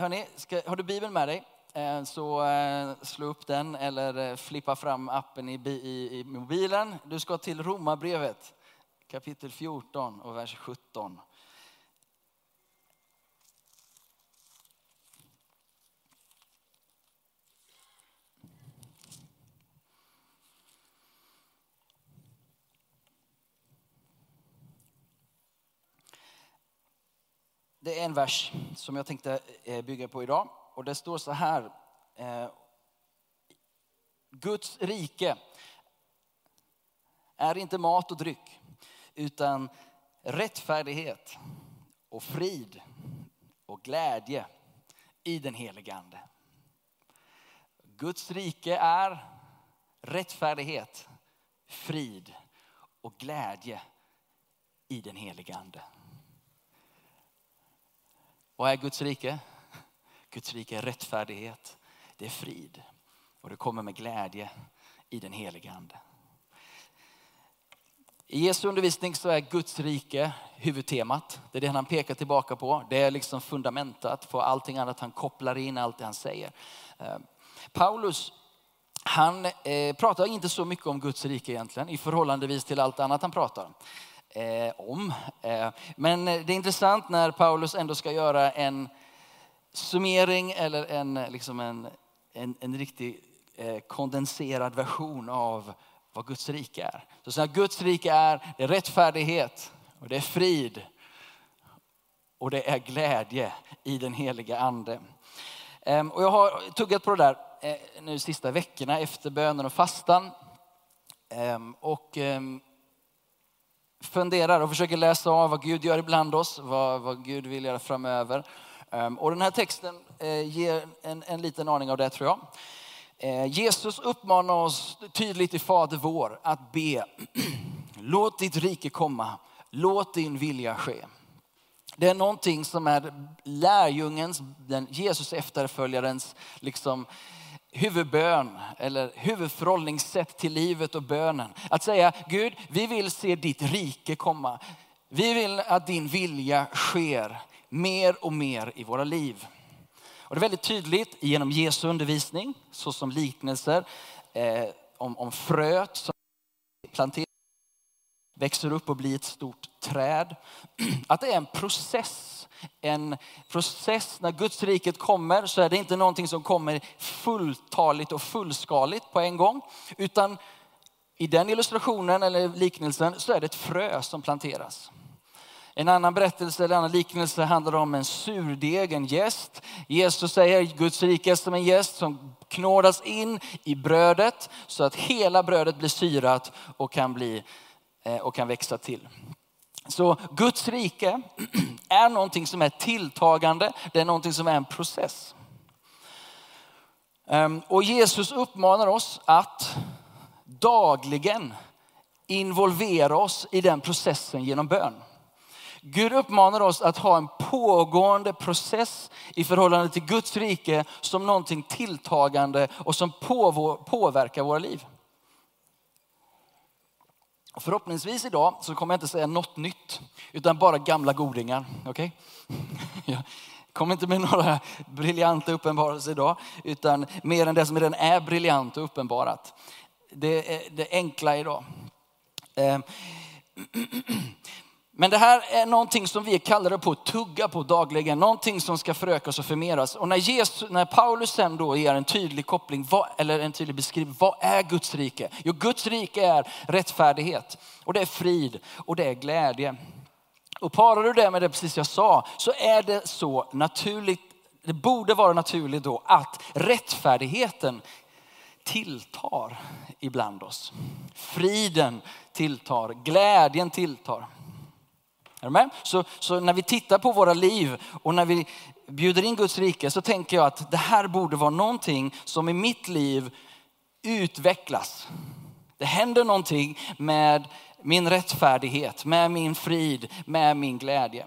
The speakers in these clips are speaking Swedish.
Hörni, ska, har du Bibeln med dig? Eh, så eh, slå upp den eller eh, flippa fram appen i, i, i mobilen. Du ska till Romarbrevet kapitel 14 och vers 17. Det är en vers som jag tänkte eh, bygga på idag. Och det står så här. Eh, Guds rike är inte mat och dryck, utan rättfärdighet och frid och glädje i den helige Ande. Guds rike är rättfärdighet, frid och glädje i den helige Ande. Vad är Guds rike? Guds rike är rättfärdighet, det är frid och det kommer med glädje i den helige Ande. I Jesu undervisning så är Guds rike huvudtemat. Det är det han pekar tillbaka på. Det är liksom fundamentet för allting annat han kopplar in, allt det han säger. Eh, Paulus, han eh, pratar inte så mycket om Guds rike egentligen i förhållandevis till allt annat han pratar eh, om. Eh, men det är intressant när Paulus ändå ska göra en summering eller en, liksom en, en, en riktig eh, kondenserad version av vad Guds rike är. Så så Guds rike är, det är rättfärdighet och det är frid och det är glädje i den heliga ande. Ehm, och jag har tuggat på det där eh, nu sista veckorna efter bönen och fastan. Ehm, och ehm, funderar och försöker läsa av vad Gud gör ibland oss, vad, vad Gud vill göra framöver. Ehm, och den här texten eh, ger en, en liten aning av det tror jag. Eh, Jesus uppmanar oss tydligt i Fader vår att be, låt ditt rike komma, låt din vilja ske. Det är någonting som är lärjungens, den Jesus efterföljarens liksom huvudbön eller huvudförhållningssätt till livet och bönen. Att säga Gud, vi vill se ditt rike komma. Vi vill att din vilja sker mer och mer i våra liv. Och det är väldigt tydligt genom Jesu undervisning, såsom liknelser eh, om, om fröet som planteras växer upp och blir ett stort träd. Att det är en process. En process när Guds riket kommer så är det inte någonting som kommer fulltaligt och fullskaligt på en gång. Utan i den illustrationen eller liknelsen så är det ett frö som planteras. En annan berättelse eller annan liknelse handlar om en surdeg, en gäst. Jesus säger Guds rike är som en gäst som knådas in i brödet så att hela brödet blir syrat och kan, bli, eh, och kan växa till. Så Guds rike är någonting som är tilltagande, det är någonting som är en process. Ehm, och Jesus uppmanar oss att dagligen involvera oss i den processen genom bön. Gud uppmanar oss att ha en pågående process i förhållande till Guds rike som någonting tilltagande och som påverkar våra liv. Och förhoppningsvis idag så kommer jag inte säga något nytt utan bara gamla godingar. Okej? Jag kommer inte med några briljanta uppenbarelser idag utan mer än det som redan är briljant och uppenbarat. Det är det enkla idag. Ehm, Men det här är någonting som vi är kallade på att tugga på dagligen. Någonting som ska förökas och förmeras. Och när, Jesus, när Paulus sen då ger en tydlig koppling, vad, eller en tydlig beskrivning. Vad är Guds rike? Jo, Guds rike är rättfärdighet. Och det är frid och det är glädje. Och parar du det med det precis jag sa så är det så naturligt, det borde vara naturligt då att rättfärdigheten tilltar ibland oss. Friden tilltar, glädjen tilltar. Är du med? Så, så när vi tittar på våra liv och när vi bjuder in Guds rike så tänker jag att det här borde vara någonting som i mitt liv utvecklas. Det händer någonting med min rättfärdighet, med min frid, med min glädje.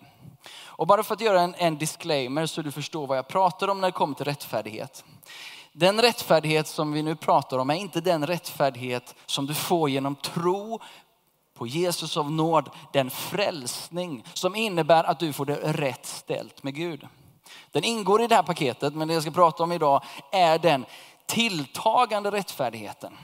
Och bara för att göra en, en disclaimer så du förstår vad jag pratar om när det kommer till rättfärdighet. Den rättfärdighet som vi nu pratar om är inte den rättfärdighet som du får genom tro på Jesus av nåd, den frälsning som innebär att du får det rätt ställt med Gud. Den ingår i det här paketet, men det jag ska prata om idag är den tilltagande rättfärdigheten.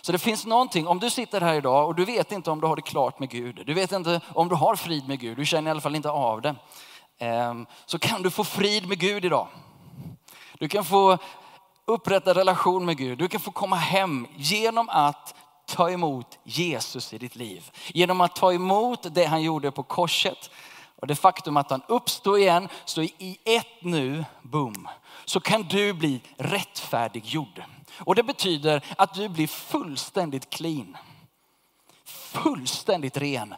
Så det finns någonting, om du sitter här idag och du vet inte om du har det klart med Gud, du vet inte om du har frid med Gud, du känner i alla fall inte av det. Ehm, så kan du få frid med Gud idag. Du kan få upprätta relation med Gud, du kan få komma hem genom att ta emot Jesus i ditt liv. Genom att ta emot det han gjorde på korset och det faktum att han uppstår igen, så i ett nu, boom, så kan du bli rättfärdiggjord. Och det betyder att du blir fullständigt clean. Fullständigt ren.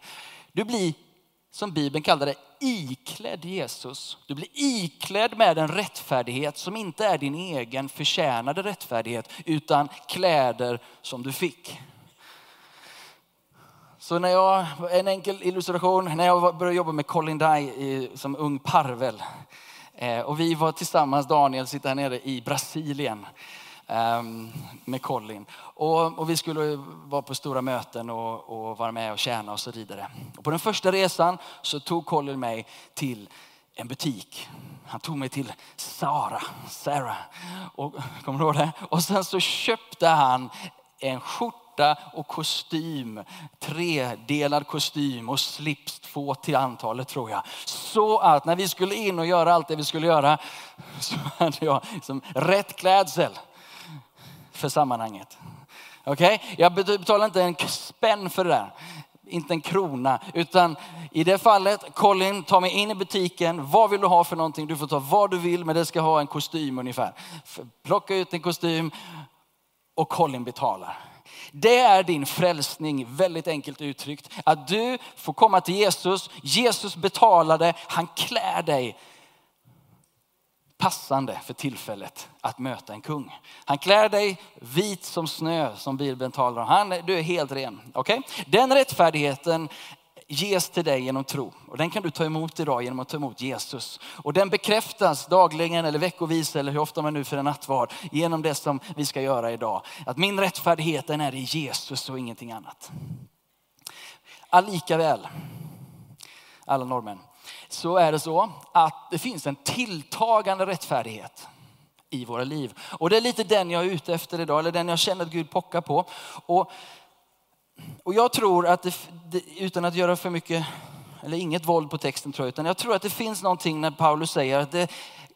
Du blir, som Bibeln kallar det, iklädd Jesus. Du blir iklädd med en rättfärdighet som inte är din egen förtjänade rättfärdighet, utan kläder som du fick. Så när jag, en enkel illustration, när jag började jobba med Colin Dye som ung parvel. Eh, och vi var tillsammans, Daniel sitter här nere i Brasilien eh, med Colin. Och, och, vi skulle vara på stora möten och, och, vara med och tjäna och så vidare. Och på den första resan så tog Colin mig till en butik. Han tog mig till Sara, Sarah. Och, kommer du ihåg det? Och sen så köpte han en skjorta skjorta och kostym. Tredelad kostym och slips, två till antalet tror jag. Så att när vi skulle in och göra allt det vi skulle göra så hade jag liksom rätt klädsel för sammanhanget. Okej, okay? jag betalar inte en spänn för det där. Inte en krona, utan i det fallet, Colin, ta mig in i butiken. Vad vill du ha för någonting? Du får ta vad du vill, men det ska ha en kostym ungefär. Plocka ut en kostym och Colin betalar. Det är din frälsning, väldigt enkelt uttryckt. Att du får komma till Jesus, Jesus betalade, han klär dig passande för tillfället att möta en kung. Han klär dig vit som snö som Bibeln talar om. Han, du är helt ren. Okay? Den rättfärdigheten ges till dig genom tro. Och den kan du ta emot idag genom att ta emot Jesus. Och den bekräftas dagligen eller veckovis eller hur ofta man nu för en nattvard genom det som vi ska göra idag. Att min rättfärdighet den är i Jesus och ingenting annat. Allikaväl, alla norrmän, så är det så att det finns en tilltagande rättfärdighet i våra liv. Och det är lite den jag är ute efter idag, eller den jag känner att Gud pockar på. Och och jag tror att, det, utan att göra för mycket, eller inget våld på texten tror jag, utan jag tror att det finns någonting när Paulus säger att det,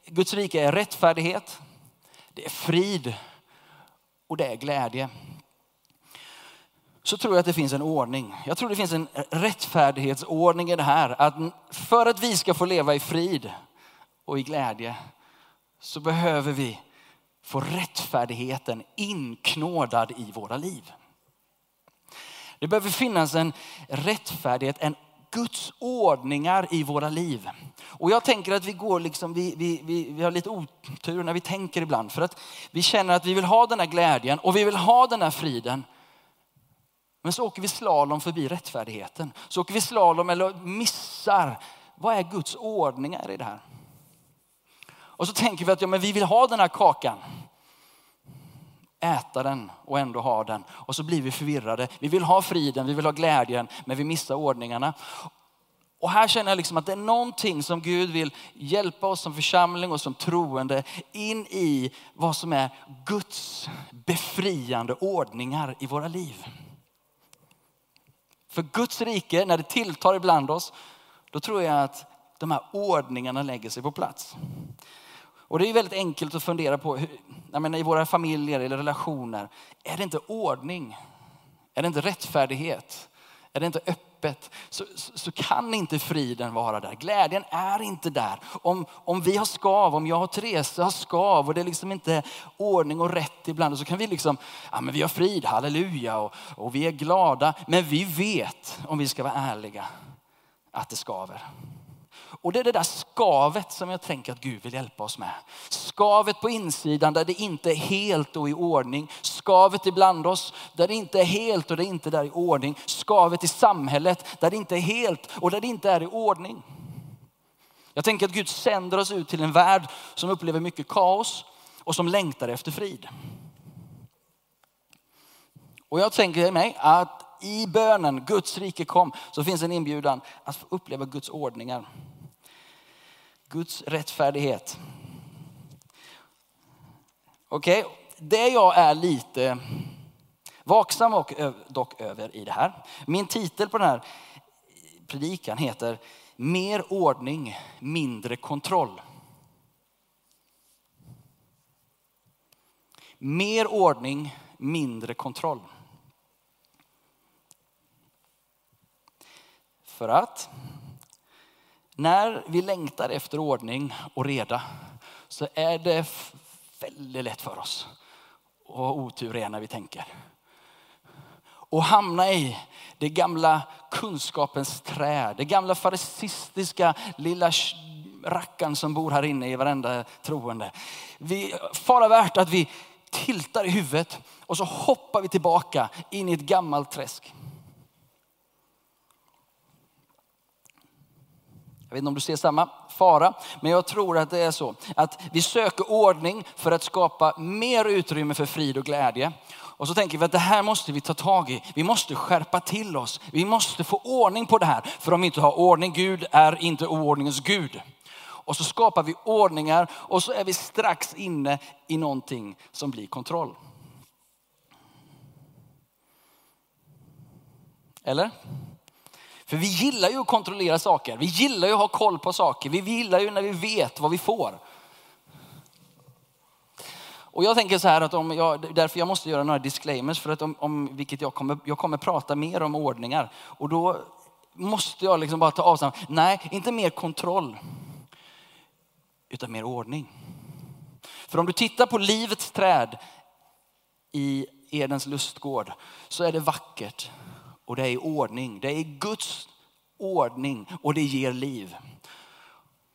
Guds rike är rättfärdighet, det är frid och det är glädje. Så tror jag att det finns en ordning. Jag tror det finns en rättfärdighetsordning i det här. Att för att vi ska få leva i frid och i glädje så behöver vi få rättfärdigheten inknådad i våra liv. Det behöver finnas en rättfärdighet, en Guds ordningar i våra liv. Och jag tänker att vi går liksom, vi, vi, vi, vi har lite otur när vi tänker ibland. För att vi känner att vi vill ha den här glädjen och vi vill ha den här friden. Men så åker vi slalom förbi rättfärdigheten. Så åker vi slalom eller missar, vad är Guds ordningar i det här? Och så tänker vi att ja, men vi vill ha den här kakan äta den och ändå ha den. Och så blir vi förvirrade. Vi vill ha friden, vi vill ha glädjen, men vi missar ordningarna. Och här känner jag liksom att det är någonting som Gud vill hjälpa oss som församling och som troende in i vad som är Guds befriande ordningar i våra liv. För Guds rike, när det tilltar ibland oss, då tror jag att de här ordningarna lägger sig på plats. Och det är väldigt enkelt att fundera på, hur, menar, i våra familjer eller relationer, är det inte ordning? Är det inte rättfärdighet? Är det inte öppet? Så, så, så, kan inte friden vara där. Glädjen är inte där. Om, om vi har skav, om jag och Therese har skav och det är liksom inte ordning och rätt ibland så kan vi liksom, ja men vi har frid, halleluja och, och vi är glada. Men vi vet, om vi ska vara ärliga, att det skaver. Och det är det där skavet som jag tänker att Gud vill hjälpa oss med. Skavet på insidan där det inte är helt och i ordning. Skavet ibland oss där det inte är helt och det inte är i ordning. Skavet i samhället där det inte är helt och där det inte är i ordning. Jag tänker att Gud sänder oss ut till en värld som upplever mycket kaos och som längtar efter frid. Och jag tänker mig att i bönen Guds rike kom så finns en inbjudan att få uppleva Guds ordningar. Guds rättfärdighet. Okej, okay. det jag är lite vaksam och dock över i det här. Min titel på den här predikan heter Mer ordning, mindre kontroll. Mer ordning, mindre kontroll. För att när vi längtar efter ordning och reda så är det väldigt lätt för oss att ha otur när vi tänker. Och hamna i det gamla kunskapens träd, det gamla farisistiska lilla rackan som bor här inne i varenda troende. Vi, fara värt att vi tiltar i huvudet och så hoppar vi tillbaka in i ett gammalt träsk. Jag vet inte om du ser samma fara, men jag tror att det är så att vi söker ordning för att skapa mer utrymme för frid och glädje. Och så tänker vi att det här måste vi ta tag i. Vi måste skärpa till oss. Vi måste få ordning på det här. För om vi inte har ordning, Gud är inte oordningens Gud. Och så skapar vi ordningar och så är vi strax inne i någonting som blir kontroll. Eller? För vi gillar ju att kontrollera saker. Vi gillar ju att ha koll på saker. Vi gillar ju när vi vet vad vi får. Och jag tänker så här att om jag, därför jag måste göra några disclaimers för att om, om vilket jag kommer, jag kommer prata mer om ordningar. Och då måste jag liksom bara ta avstånd. Nej, inte mer kontroll. Utan mer ordning. För om du tittar på livets träd i Edens lustgård så är det vackert och det är i ordning. Det är Guds ordning och det ger liv.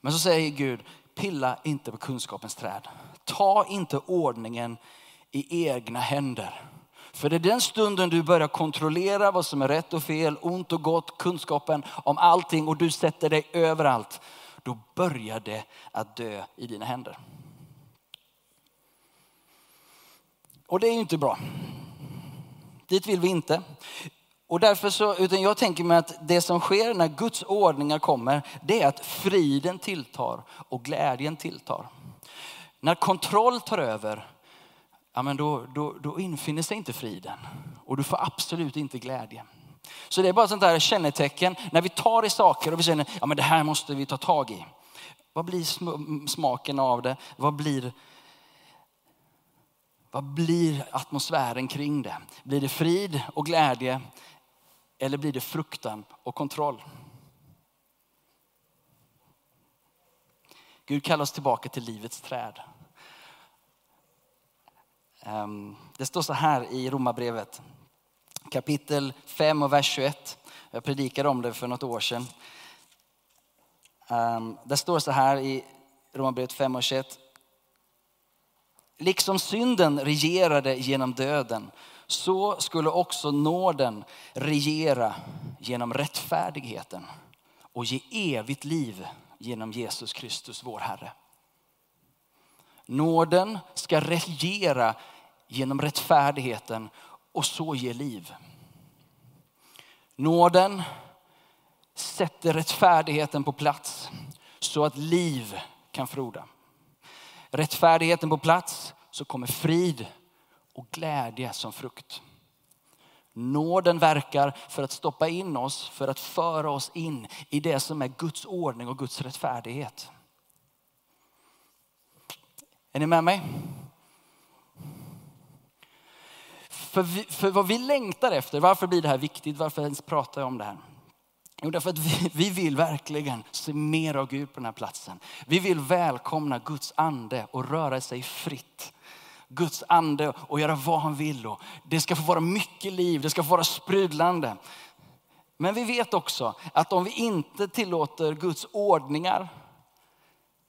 Men så säger Gud, pilla inte på kunskapens träd. Ta inte ordningen i egna händer. För det är den stunden du börjar kontrollera vad som är rätt och fel, ont och gott, kunskapen om allting och du sätter dig överallt. Då börjar det att dö i dina händer. Och det är ju inte bra. Dit vill vi inte. Och därför så, utan jag tänker mig att det som sker när Guds ordningar kommer, det är att friden tilltar och glädjen tilltar. När kontroll tar över, ja men då, då, då infinner sig inte friden. Och du får absolut inte glädje. Så det är bara sånt där kännetecken när vi tar i saker och vi känner, ja men det här måste vi ta tag i. Vad blir smaken av det? Vad blir vad blir atmosfären kring det? Blir det frid och glädje eller blir det fruktan och kontroll? Gud kallar oss tillbaka till livets träd. Ehm, det står så här i Romarbrevet kapitel 5 och vers 21. Jag predikade om det för något år sedan. Ehm, det står så här i Romarbrevet 5 och 21. Liksom synden regerade genom döden så skulle också nåden regera genom rättfärdigheten och ge evigt liv genom Jesus Kristus vår Herre. Nåden ska regera genom rättfärdigheten och så ge liv. Nåden sätter rättfärdigheten på plats så att liv kan froda. Rättfärdigheten på plats så kommer frid och glädje som frukt. Nåden verkar för att stoppa in oss, för att föra oss in i det som är Guds ordning och Guds rättfärdighet. Är ni med mig? För, vi, för vad vi längtar efter, varför blir det här viktigt? Varför ens pratar jag om det här? Jo, därför att vi, vi vill verkligen se mer av Gud på den här platsen. Vi vill välkomna Guds ande och röra sig fritt. Guds ande och göra vad han vill. Och det ska få vara mycket liv, det ska få vara sprudlande. Men vi vet också att om vi inte tillåter Guds ordningar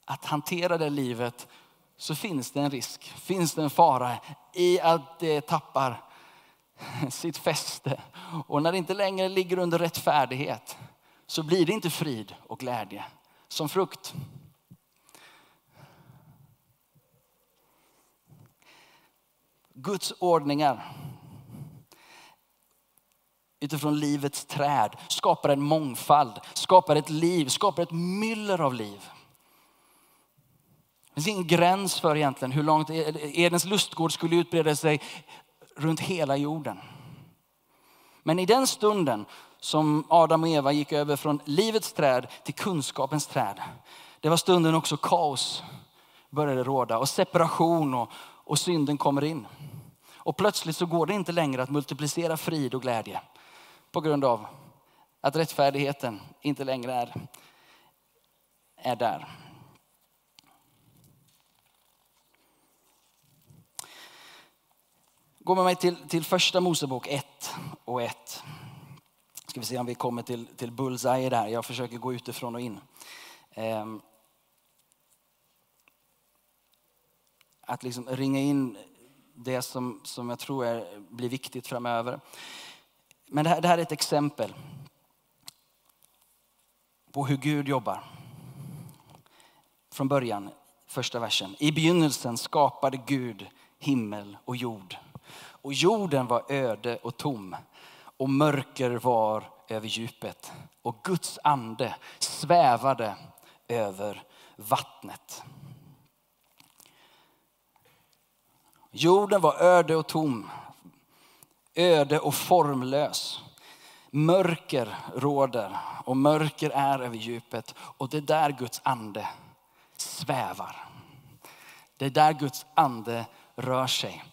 att hantera det livet så finns det en risk, finns det en fara i att det tappar sitt fäste. Och när det inte längre ligger under rättfärdighet så blir det inte frid och glädje som frukt. Guds ordningar utifrån livets träd skapar en mångfald, skapar ett liv, skapar ett myller av liv. Det finns ingen gräns för egentligen hur långt Edens lustgård skulle utbreda sig runt hela jorden. Men i den stunden som Adam och Eva gick över från livets träd till kunskapens träd. Det var stunden också kaos började råda och separation och, och synden kommer in. Och plötsligt så går det inte längre att multiplicera frid och glädje på grund av att rättfärdigheten inte längre är, är där. Gå med mig till, till första Mosebok 1 och 1. Ska vi se om vi kommer till, till bullseye där. Jag försöker gå utifrån och in. Ehm. Att liksom ringa in det som, som jag tror är, blir viktigt framöver. Men det här, det här är ett exempel på hur Gud jobbar. Från början, första versen. I begynnelsen skapade Gud himmel och jord. Och jorden var öde och tom och mörker var över djupet. Och Guds ande svävade över vattnet. Jorden var öde och tom, öde och formlös. Mörker råder och mörker är över djupet och det är där Guds ande svävar. Det är där Guds ande rör sig.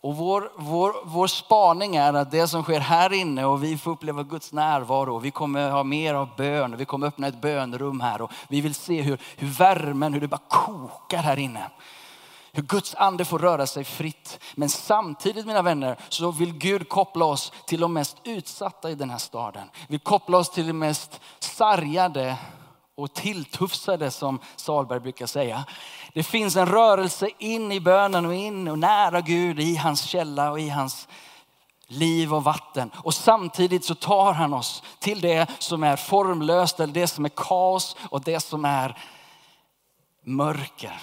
Och vår, vår, vår spaning är att det som sker här inne och vi får uppleva Guds närvaro. Vi kommer ha mer av bön vi kommer öppna ett bönrum här och vi vill se hur, hur värmen, hur det bara kokar här inne. Hur Guds ande får röra sig fritt. Men samtidigt mina vänner så vill Gud koppla oss till de mest utsatta i den här staden. Vi koppla oss till de mest sargade och tilltufsade som Salberg brukar säga. Det finns en rörelse in i bönen och in och nära Gud i hans källa och i hans liv och vatten. Och samtidigt så tar han oss till det som är formlöst, eller det som är kaos och det som är mörker.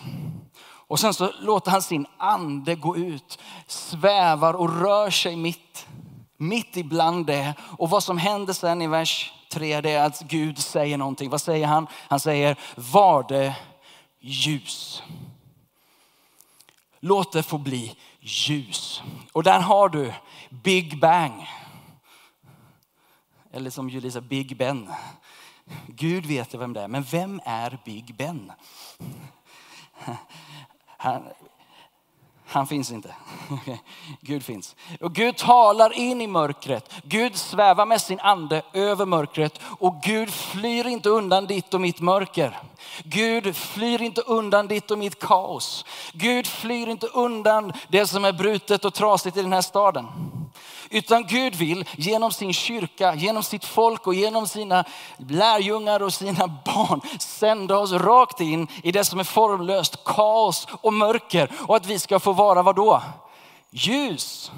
Och sen så låter han sin ande gå ut, svävar och rör sig mitt, mitt ibland det. Och vad som händer sen i vers 3 det är att Gud säger någonting. Vad säger han? Han säger, var det ljus. Låt det få bli ljus. Och där har du Big Bang. Eller som Julisa, Big Ben. Gud vet vem det är, men vem är Big Ben? Han, han finns inte. Gud finns. Och Gud talar in i mörkret. Gud svävar med sin ande över mörkret. Och Gud flyr inte undan ditt och mitt mörker. Gud flyr inte undan ditt och mitt kaos. Gud flyr inte undan det som är brutet och trasigt i den här staden. Utan Gud vill genom sin kyrka, genom sitt folk och genom sina lärjungar och sina barn sända oss rakt in i det som är formlöst, kaos och mörker. Och att vi ska få vara vad då? Ljus.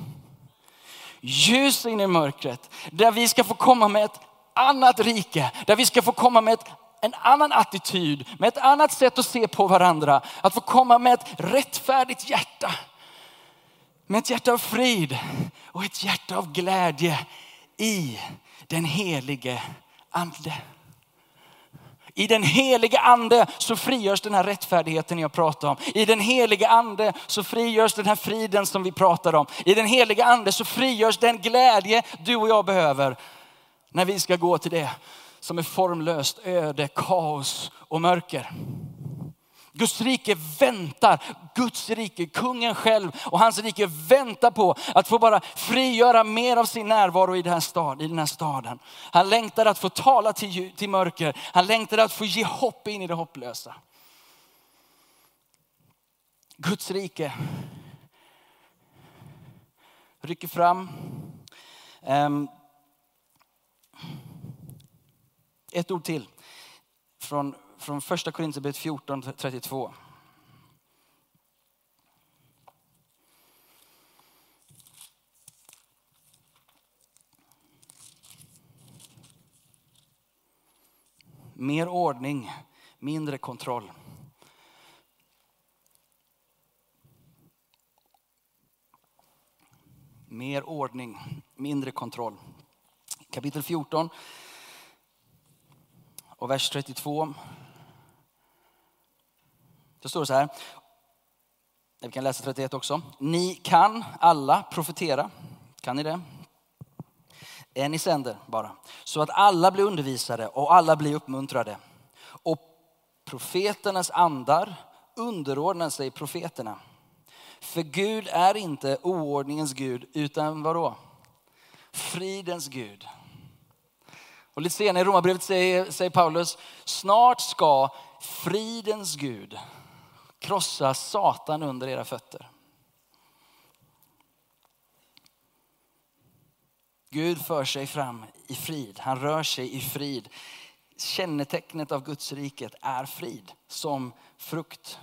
Ljus in i mörkret. Där vi ska få komma med ett annat rike. Där vi ska få komma med ett en annan attityd, med ett annat sätt att se på varandra. Att få komma med ett rättfärdigt hjärta. Med ett hjärta av frid och ett hjärta av glädje i den helige ande. I den helige ande så frigörs den här rättfärdigheten jag pratar om. I den helige ande så frigörs den här friden som vi pratar om. I den helige ande så frigörs den glädje du och jag behöver när vi ska gå till det som är formlöst, öde, kaos och mörker. Guds rike väntar, Guds rike, kungen själv och hans rike väntar på att få bara frigöra mer av sin närvaro i den här, stad, i den här staden. Han längtar att få tala till, till mörker, han längtar att få ge hopp in i det hopplösa. Guds rike rycker fram. Ehm, ett ord till från från första Korinthierbrevet 14, 32. Mer ordning, mindre kontroll. Mer ordning, mindre kontroll. Kapitel 14 och vers 32. Då står det så här. Vi kan läsa 31 också. Ni kan alla profetera. Kan ni det? En i sänder bara. Så att alla blir undervisade och alla blir uppmuntrade. Och profeternas andar underordnar sig profeterna. För Gud är inte oordningens Gud utan vadå? Fridens Gud. Och lite senare i Romarbrevet säger, säger Paulus, snart ska fridens Gud krossa Satan under era fötter. Gud för sig fram i frid. Han rör sig i frid. Kännetecknet av Guds riket är frid som frukt.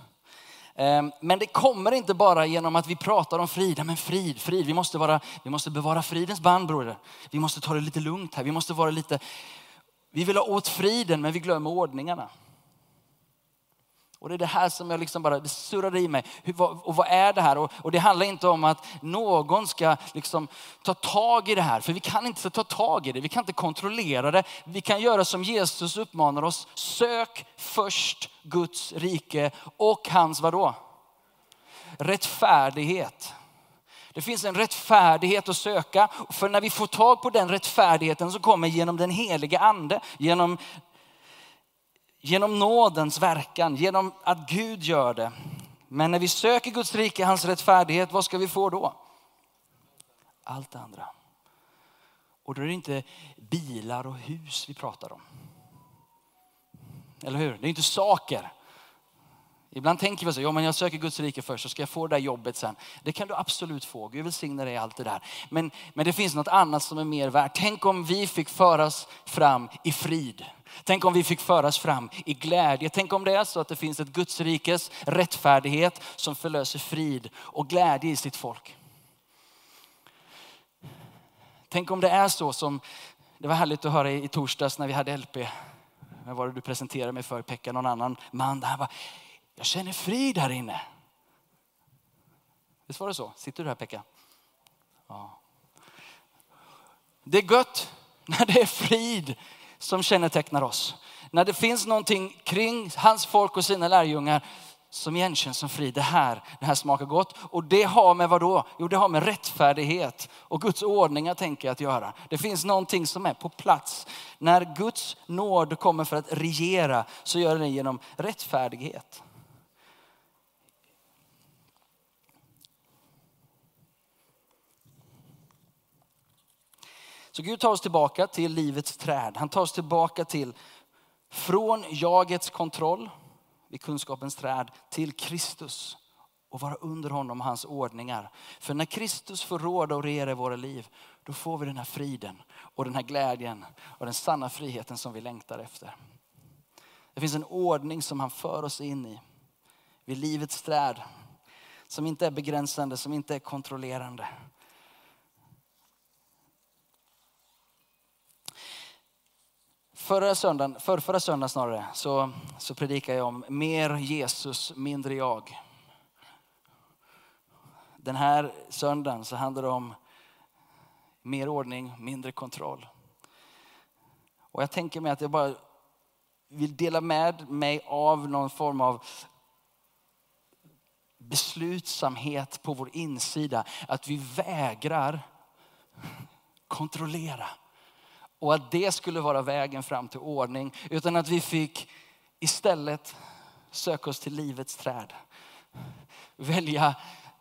Ehm, men det kommer inte bara genom att vi pratar om frid. Men frid, frid. Vi måste, vara, vi måste bevara fridens band broder. Vi måste ta det lite lugnt här. Vi måste vara lite... Vi vill ha åt friden men vi glömmer ordningarna. Och det är det här som jag liksom bara, det surrar i mig. Hur, och vad är det här? Och, och, det handlar inte om att någon ska liksom ta tag i det här. För vi kan inte ta tag i det, vi kan inte kontrollera det. Vi kan göra som Jesus uppmanar oss. Sök först Guds rike och hans vadå? Rättfärdighet. Det finns en rättfärdighet att söka. För när vi får tag på den rättfärdigheten så kommer genom den helige ande, genom Genom nådens verkan, genom att Gud gör det. Men när vi söker Guds rike, hans rättfärdighet, vad ska vi få då? Allt det andra. Och då är det inte bilar och hus vi pratar om. Eller hur? Det är inte saker. Ibland tänker vi så, ja men jag söker Guds rike först så ska jag få det där jobbet sen. Det kan du absolut få, Gud välsigne dig i allt det där. Men, men det finns något annat som är mer värt. Tänk om vi fick föras fram i frid. Tänk om vi fick föras fram i glädje. Tänk om det är så att det finns ett Guds rikes rättfärdighet som förlöser frid och glädje i sitt folk. Tänk om det är så som, det var härligt att höra i torsdags när vi hade LP. Vad var det du presenterade mig för, Pekka, någon annan man. Det här var, jag känner frid här inne. Visst var det så? Sitter du här Pekka? Ja. Det är gött när det är frid som kännetecknar oss. När det finns någonting kring hans folk och sina lärjungar som igenkänns som frid. Det här, det här smakar gott. Och det har med vad då? Jo, det har med rättfärdighet och Guds ordningar tänker jag att göra. Det finns någonting som är på plats. När Guds nåd kommer för att regera så gör det genom rättfärdighet. Så Gud tar oss tillbaka till livets träd. Han tar oss tillbaka till från jagets kontroll vid kunskapens träd till Kristus och vara under honom och hans ordningar. För när Kristus får råda och regera i våra liv, då får vi den här friden och den här glädjen och den sanna friheten som vi längtar efter. Det finns en ordning som han för oss in i vid livets träd. Som inte är begränsande, som inte är kontrollerande. Förra söndagen, för förra söndagen snarare, så, så predikade jag om mer Jesus, mindre jag. Den här söndagen så handlar det om mer ordning, mindre kontroll. Och jag tänker mig att jag bara vill dela med mig av någon form av beslutsamhet på vår insida. Att vi vägrar kontrollera och att det skulle vara vägen fram till ordning. Utan att vi fick istället söka oss till livets träd. Välja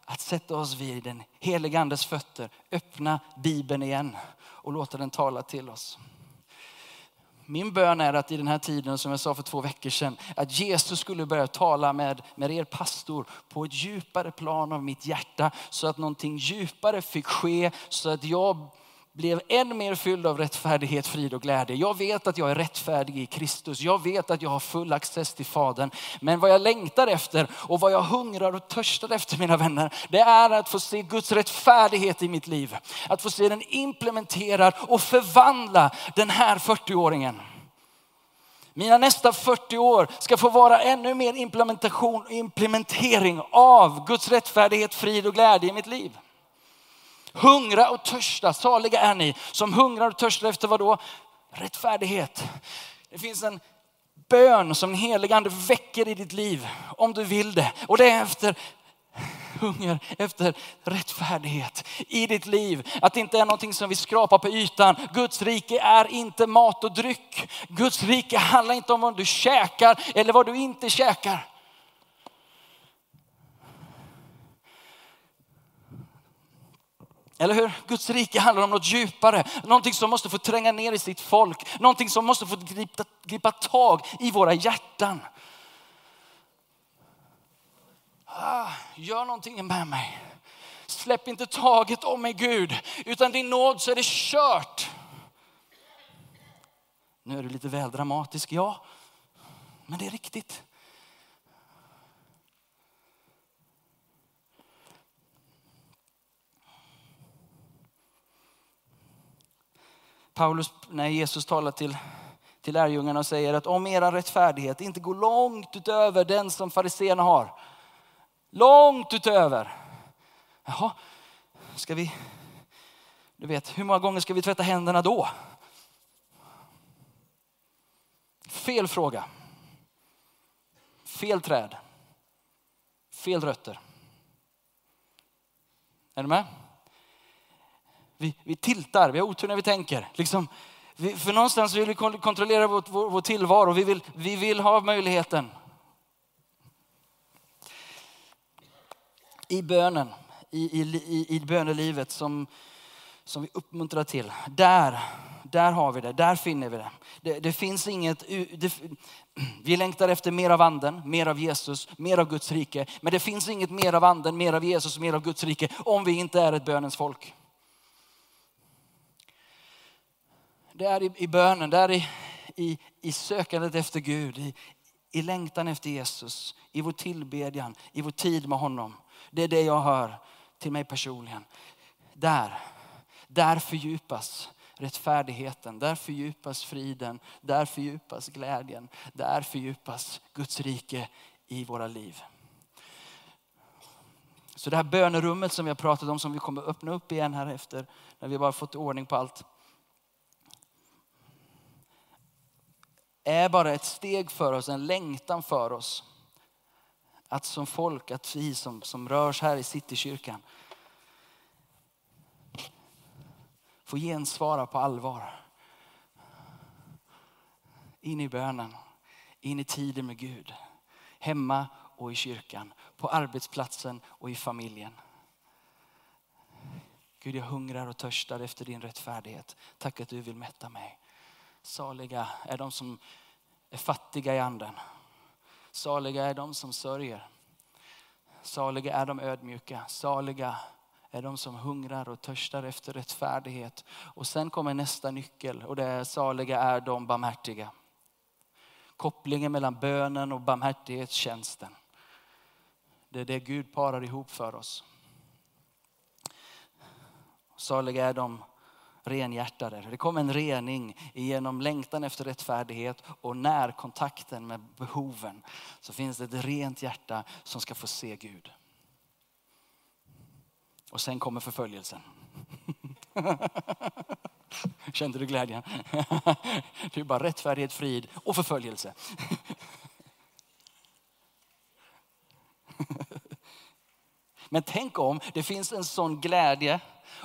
att sätta oss vid den helige andes fötter, öppna bibeln igen och låta den tala till oss. Min bön är att i den här tiden, som jag sa för två veckor sedan, att Jesus skulle börja tala med, med er pastor på ett djupare plan av mitt hjärta. Så att någonting djupare fick ske, så att jag blev än mer fylld av rättfärdighet, frid och glädje. Jag vet att jag är rättfärdig i Kristus. Jag vet att jag har full access till Fadern. Men vad jag längtar efter och vad jag hungrar och törstar efter mina vänner, det är att få se Guds rättfärdighet i mitt liv. Att få se den implementerad och förvandla den här 40-åringen. Mina nästa 40 år ska få vara ännu mer implementation och implementering av Guds rättfärdighet, frid och glädje i mitt liv. Hungra och törsta, saliga är ni som hungrar och törstar efter vad då? Rättfärdighet. Det finns en bön som den helige ande väcker i ditt liv om du vill det. Och det är efter hunger efter rättfärdighet i ditt liv. Att det inte är någonting som vi skrapar på ytan. Guds rike är inte mat och dryck. Guds rike handlar inte om vad du käkar eller vad du inte käkar. Eller hur? Guds rike handlar om något djupare. Någonting som måste få tränga ner i sitt folk. Någonting som måste få gripa, gripa tag i våra hjärtan. Ah, gör någonting med mig. Släpp inte taget om mig Gud. Utan din nåd så är det kört. Nu är du lite väl dramatisk, ja. Men det är riktigt. Paulus, när Jesus talar till, till lärjungarna och säger att om era rättfärdighet inte går långt utöver den som fariséerna har. Långt utöver. Jaha, ska vi, du vet, hur många gånger ska vi tvätta händerna då? Fel fråga. Fel träd. Fel rötter. Är du med? Vi, vi tiltar, vi har otur när vi tänker. Liksom, vi, för någonstans vill vi kontrollera vår, vår, vår tillvaro, vi vill, vi vill ha möjligheten. I bönen, i, i, i bönelivet som, som vi uppmuntrar till, där, där har vi det, där finner vi det. Det, det finns inget, det, vi längtar efter mer av anden, mer av Jesus, mer av Guds rike. Men det finns inget mer av anden, mer av Jesus, mer av Guds rike om vi inte är ett bönens folk. Det är i, i bönen, det är i, i, i sökandet efter Gud, i, i längtan efter Jesus, i vår tillbedjan, i vår tid med honom. Det är det jag hör till mig personligen. Där, där fördjupas rättfärdigheten, där fördjupas friden, där fördjupas glädjen, där fördjupas Guds rike i våra liv. Så det här bönerummet som vi har pratat om, som vi kommer öppna upp igen här efter, när vi bara fått ordning på allt. Är bara ett steg för oss, en längtan för oss. Att som folk, att vi som, som rörs här i Citykyrkan får gensvara på allvar. In i bönen, in i tiden med Gud. Hemma och i kyrkan, på arbetsplatsen och i familjen. Gud, jag hungrar och törstar efter din rättfärdighet. Tack att du vill mätta mig. Saliga är de som är fattiga i anden. Saliga är de som sörjer. Saliga är de ödmjuka. Saliga är de som hungrar och törstar efter rättfärdighet. Och sen kommer nästa nyckel och det är saliga är de barmhärtiga. Kopplingen mellan bönen och barmhärtighetstjänsten. Det är det Gud parar ihop för oss. Saliga är de renhjärtade. Det kom en rening genom längtan efter rättfärdighet och närkontakten med behoven. Så finns det ett rent hjärta som ska få se Gud. Och sen kommer förföljelsen. Kände du glädjen? Det är bara rättfärdighet, frid och förföljelse. Men tänk om det finns en sån glädje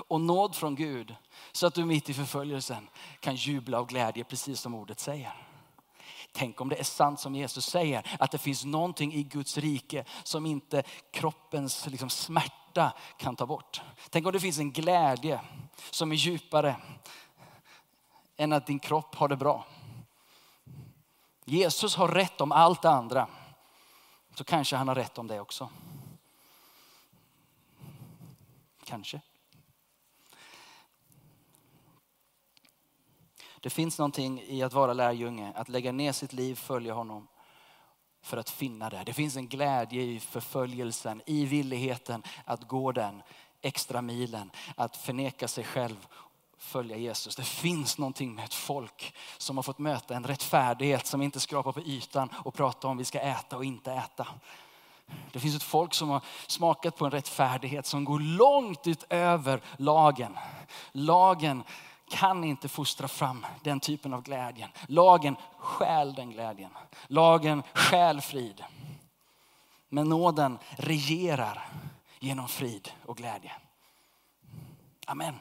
och nåd från Gud så att du mitt i förföljelsen kan jubla av glädje precis som ordet säger. Tänk om det är sant som Jesus säger, att det finns någonting i Guds rike som inte kroppens liksom, smärta kan ta bort. Tänk om det finns en glädje som är djupare än att din kropp har det bra. Jesus har rätt om allt det andra. Så kanske han har rätt om det också. Kanske. Det finns någonting i att vara lärjunge, att lägga ner sitt liv, följa honom för att finna det. Det finns en glädje i förföljelsen, i villigheten att gå den extra milen, att förneka sig själv, följa Jesus. Det finns någonting med ett folk som har fått möta en rättfärdighet som inte skrapar på ytan och pratar om vi ska äta och inte äta. Det finns ett folk som har smakat på en rättfärdighet som går långt utöver lagen. Lagen kan inte fostra fram den typen av glädjen. Lagen stjäl den glädjen. Lagen stjäl frid. Men nåden regerar genom frid och glädje. Amen.